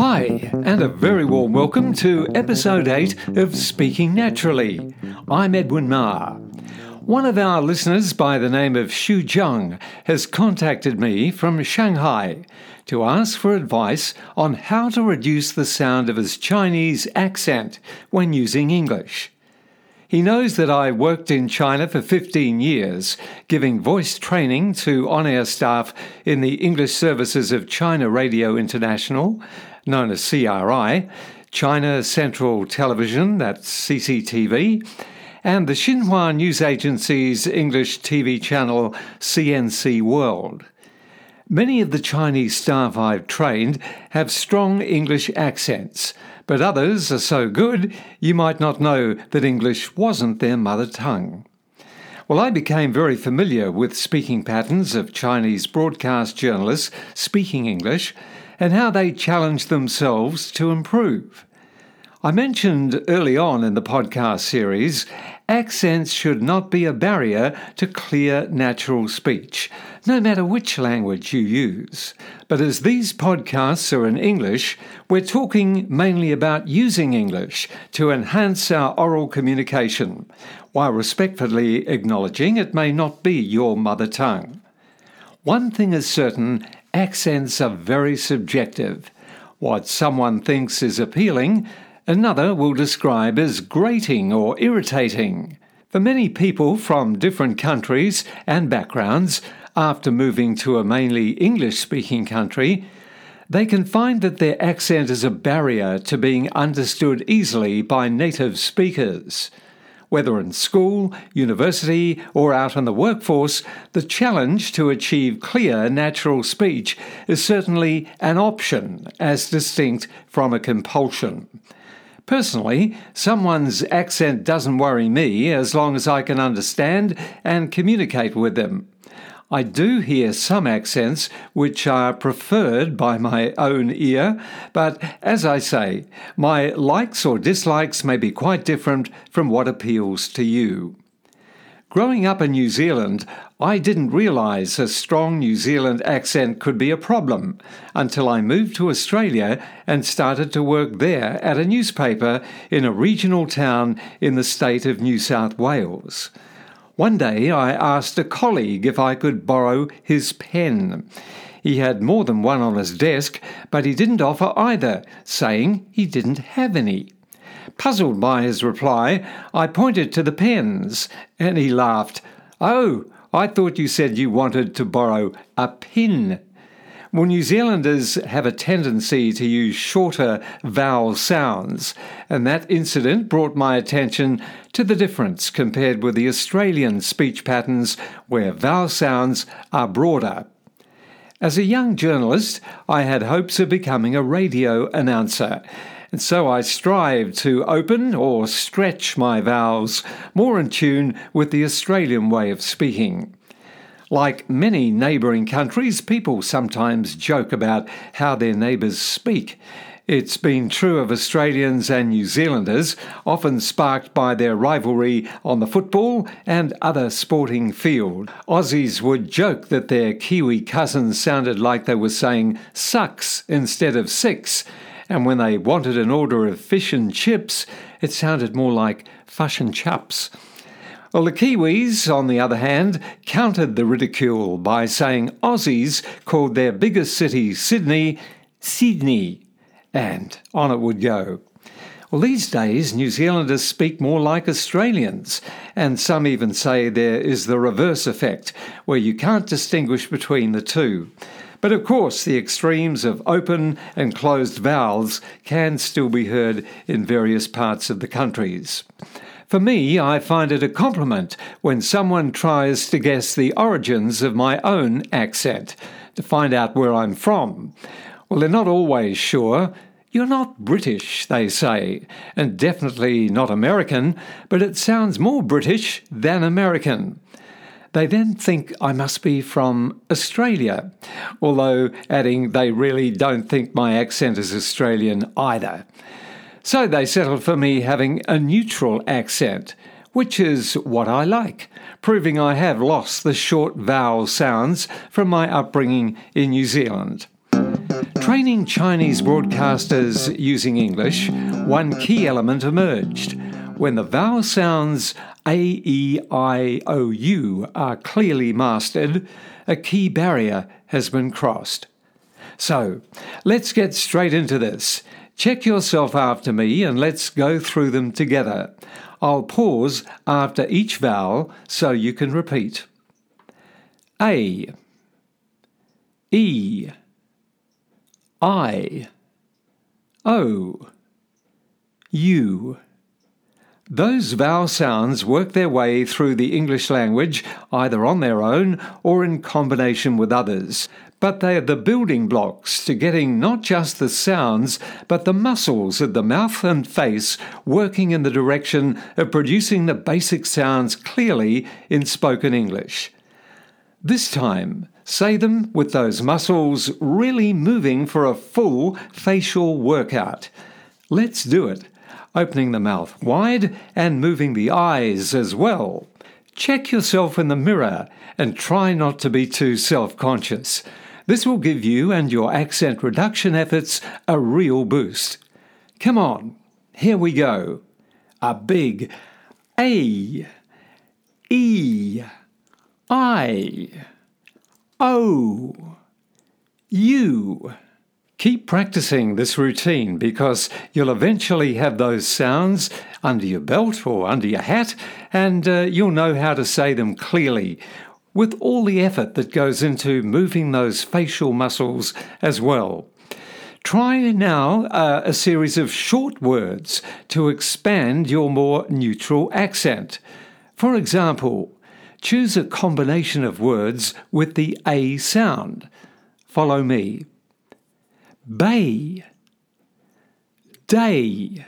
Hi, and a very warm welcome to episode 8 of Speaking Naturally. I'm Edwin Maher. One of our listeners by the name of Xu Zhang has contacted me from Shanghai to ask for advice on how to reduce the sound of his Chinese accent when using English. He knows that I worked in China for 15 years, giving voice training to on air staff in the English services of China Radio International, known as CRI, China Central Television, that's CCTV, and the Xinhua News Agency's English TV channel CNC World. Many of the Chinese staff I've trained have strong English accents, but others are so good you might not know that English wasn't their mother tongue. Well, I became very familiar with speaking patterns of Chinese broadcast journalists speaking English and how they challenge themselves to improve. I mentioned early on in the podcast series, accents should not be a barrier to clear natural speech, no matter which language you use. But as these podcasts are in English, we're talking mainly about using English to enhance our oral communication, while respectfully acknowledging it may not be your mother tongue. One thing is certain accents are very subjective. What someone thinks is appealing, another will describe as grating or irritating. For many people from different countries and backgrounds, after moving to a mainly English speaking country, they can find that their accent is a barrier to being understood easily by native speakers. Whether in school, university, or out in the workforce, the challenge to achieve clear natural speech is certainly an option as distinct from a compulsion. Personally, someone's accent doesn't worry me as long as I can understand and communicate with them. I do hear some accents which are preferred by my own ear, but as I say, my likes or dislikes may be quite different from what appeals to you. Growing up in New Zealand, I didn't realise a strong New Zealand accent could be a problem until I moved to Australia and started to work there at a newspaper in a regional town in the state of New South Wales. One day I asked a colleague if I could borrow his pen. He had more than one on his desk, but he didn't offer either, saying he didn't have any. Puzzled by his reply, I pointed to the pens, and he laughed. Oh, I thought you said you wanted to borrow a pin. Well, New Zealanders have a tendency to use shorter vowel sounds, and that incident brought my attention to the difference compared with the Australian speech patterns where vowel sounds are broader. As a young journalist, I had hopes of becoming a radio announcer, and so I strived to open or stretch my vowels more in tune with the Australian way of speaking. Like many neighbouring countries, people sometimes joke about how their neighbours speak. It's been true of Australians and New Zealanders, often sparked by their rivalry on the football and other sporting field. Aussies would joke that their Kiwi cousins sounded like they were saying sucks instead of six, and when they wanted an order of fish and chips, it sounded more like fush and chups. Well, the Kiwis, on the other hand, countered the ridicule by saying Aussies called their biggest city, Sydney, Sydney, and on it would go. Well, these days, New Zealanders speak more like Australians, and some even say there is the reverse effect, where you can't distinguish between the two. But of course, the extremes of open and closed vowels can still be heard in various parts of the countries. For me, I find it a compliment when someone tries to guess the origins of my own accent, to find out where I'm from. Well, they're not always sure. You're not British, they say, and definitely not American, but it sounds more British than American. They then think I must be from Australia, although adding they really don't think my accent is Australian either. So they settled for me having a neutral accent, which is what I like, proving I have lost the short vowel sounds from my upbringing in New Zealand. training Chinese broadcasters using English, one key element emerged. When the vowel sounds A, E, I, O, U are clearly mastered, a key barrier has been crossed. So, let's get straight into this. Check yourself after me and let's go through them together. I'll pause after each vowel so you can repeat. A E I O U those vowel sounds work their way through the English language either on their own or in combination with others. But they are the building blocks to getting not just the sounds, but the muscles of the mouth and face working in the direction of producing the basic sounds clearly in spoken English. This time, say them with those muscles really moving for a full facial workout. Let's do it opening the mouth wide and moving the eyes as well. Check yourself in the mirror and try not to be too self conscious. This will give you and your accent reduction efforts a real boost. Come on, here we go. A big A, E, I, O, U. Keep practicing this routine because you'll eventually have those sounds under your belt or under your hat, and uh, you'll know how to say them clearly with all the effort that goes into moving those facial muscles as well. Try now uh, a series of short words to expand your more neutral accent. For example, choose a combination of words with the A sound. Follow me bay, day,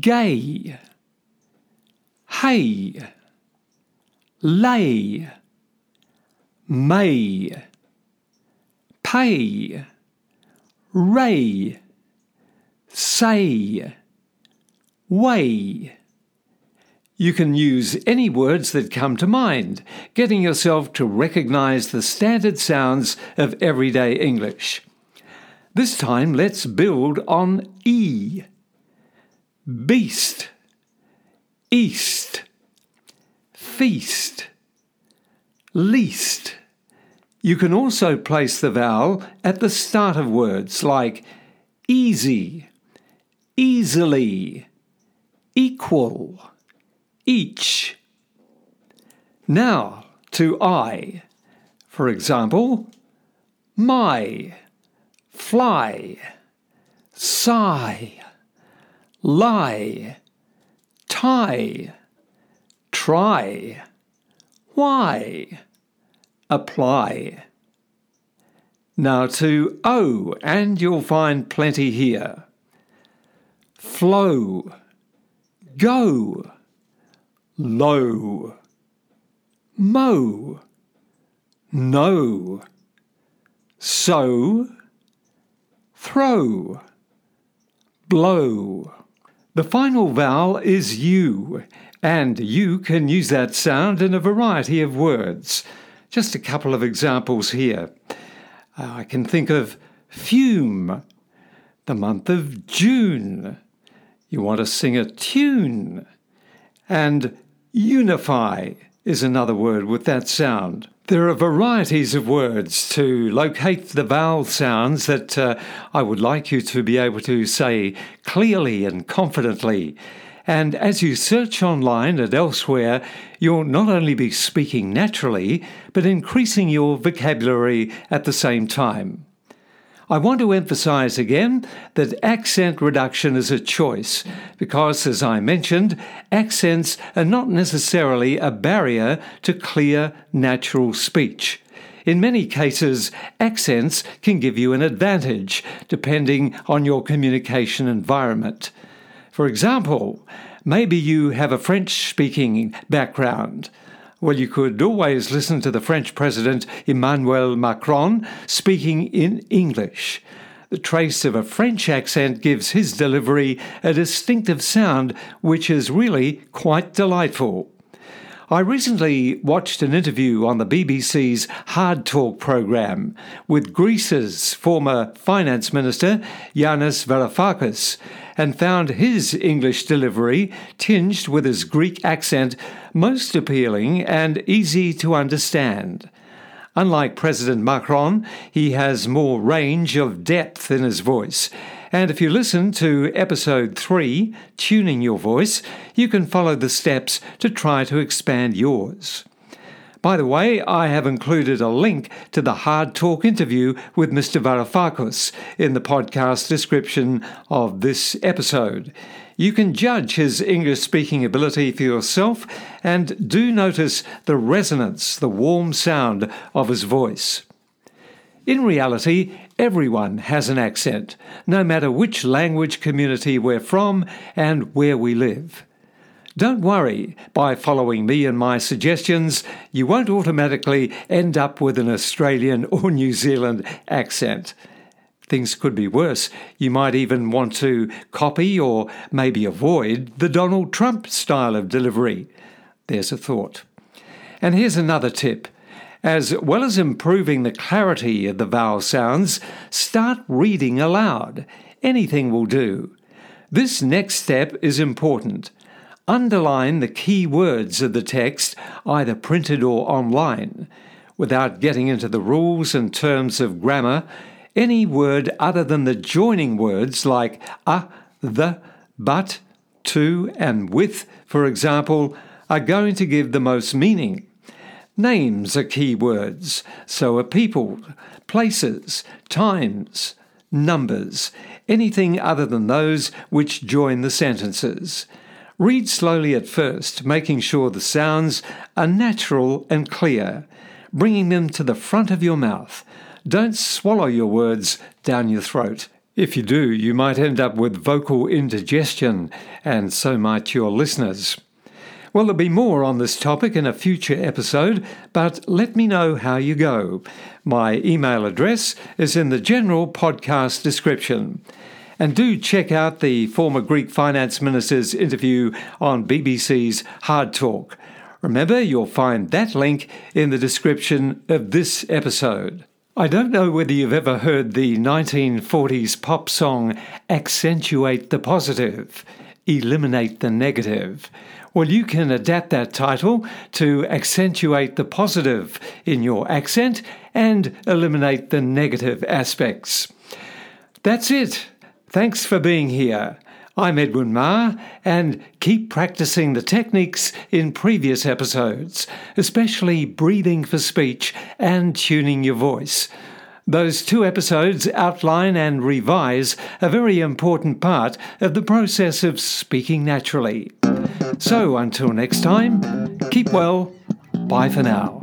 gay, hay, lay, may, pay, ray, say, way. You can use any words that come to mind, getting yourself to recognize the standard sounds of everyday English. This time let's build on E. Beast, east, feast, least. You can also place the vowel at the start of words like easy, easily, equal, each. Now to I. For example, my fly, sigh, lie, tie, try, why, apply. Now to O, and you'll find plenty here. Flow, go, low, mow, no, so, throw, blow. The final vowel is U, and you can use that sound in a variety of words. Just a couple of examples here. Uh, I can think of fume, the month of June. You want to sing a tune. And unify is another word with that sound. There are varieties of words to locate the vowel sounds that uh, I would like you to be able to say clearly and confidently. And as you search online and elsewhere, you'll not only be speaking naturally, but increasing your vocabulary at the same time. I want to emphasize again that accent reduction is a choice because, as I mentioned, accents are not necessarily a barrier to clear, natural speech. In many cases, accents can give you an advantage depending on your communication environment. For example, maybe you have a French speaking background. Well, you could always listen to the French President Emmanuel Macron speaking in English. The trace of a French accent gives his delivery a distinctive sound which is really quite delightful. I recently watched an interview on the BBC's Hard Talk programme with Greece's former finance minister, Yanis Varoufakis, and found his English delivery, tinged with his Greek accent, most appealing and easy to understand. Unlike President Macron, he has more range of depth in his voice and if you listen to episode 3, Tuning Your Voice, you can follow the steps to try to expand yours. By the way, I have included a link to the Hard Talk interview with Mr. Varoufakis in the podcast description of this episode. You can judge his English speaking ability for yourself and do notice the resonance, the warm sound of his voice. In reality, everyone has an accent, no matter which language community we're from and where we live. Don't worry, by following me and my suggestions, you won't automatically end up with an Australian or New Zealand accent. Things could be worse. You might even want to copy or maybe avoid the Donald Trump style of delivery. There's a thought. And here's another tip as well as improving the clarity of the vowel sounds, start reading aloud. Anything will do. This next step is important. Underline the key words of the text, either printed or online. Without getting into the rules and terms of grammar, any word other than the joining words like a, the, but, to, and with, for example, are going to give the most meaning. Names are key words, so are people, places, times, numbers, anything other than those which join the sentences. Read slowly at first, making sure the sounds are natural and clear, bringing them to the front of your mouth. Don't swallow your words down your throat. If you do, you might end up with vocal indigestion, and so might your listeners. Well, there'll be more on this topic in a future episode, but let me know how you go. My email address is in the general podcast description. And do check out the former Greek finance minister's interview on BBC's Hard Talk. Remember, you'll find that link in the description of this episode. I don't know whether you've ever heard the 1940s pop song Accentuate the Positive, Eliminate the Negative. Well, you can adapt that title to accentuate the positive in your accent and eliminate the negative aspects. That's it. Thanks for being here. I'm Edwin Maher, and keep practicing the techniques in previous episodes, especially breathing for speech and tuning your voice. Those two episodes outline and revise a very important part of the process of speaking naturally. So until next time, keep well. Bye for now.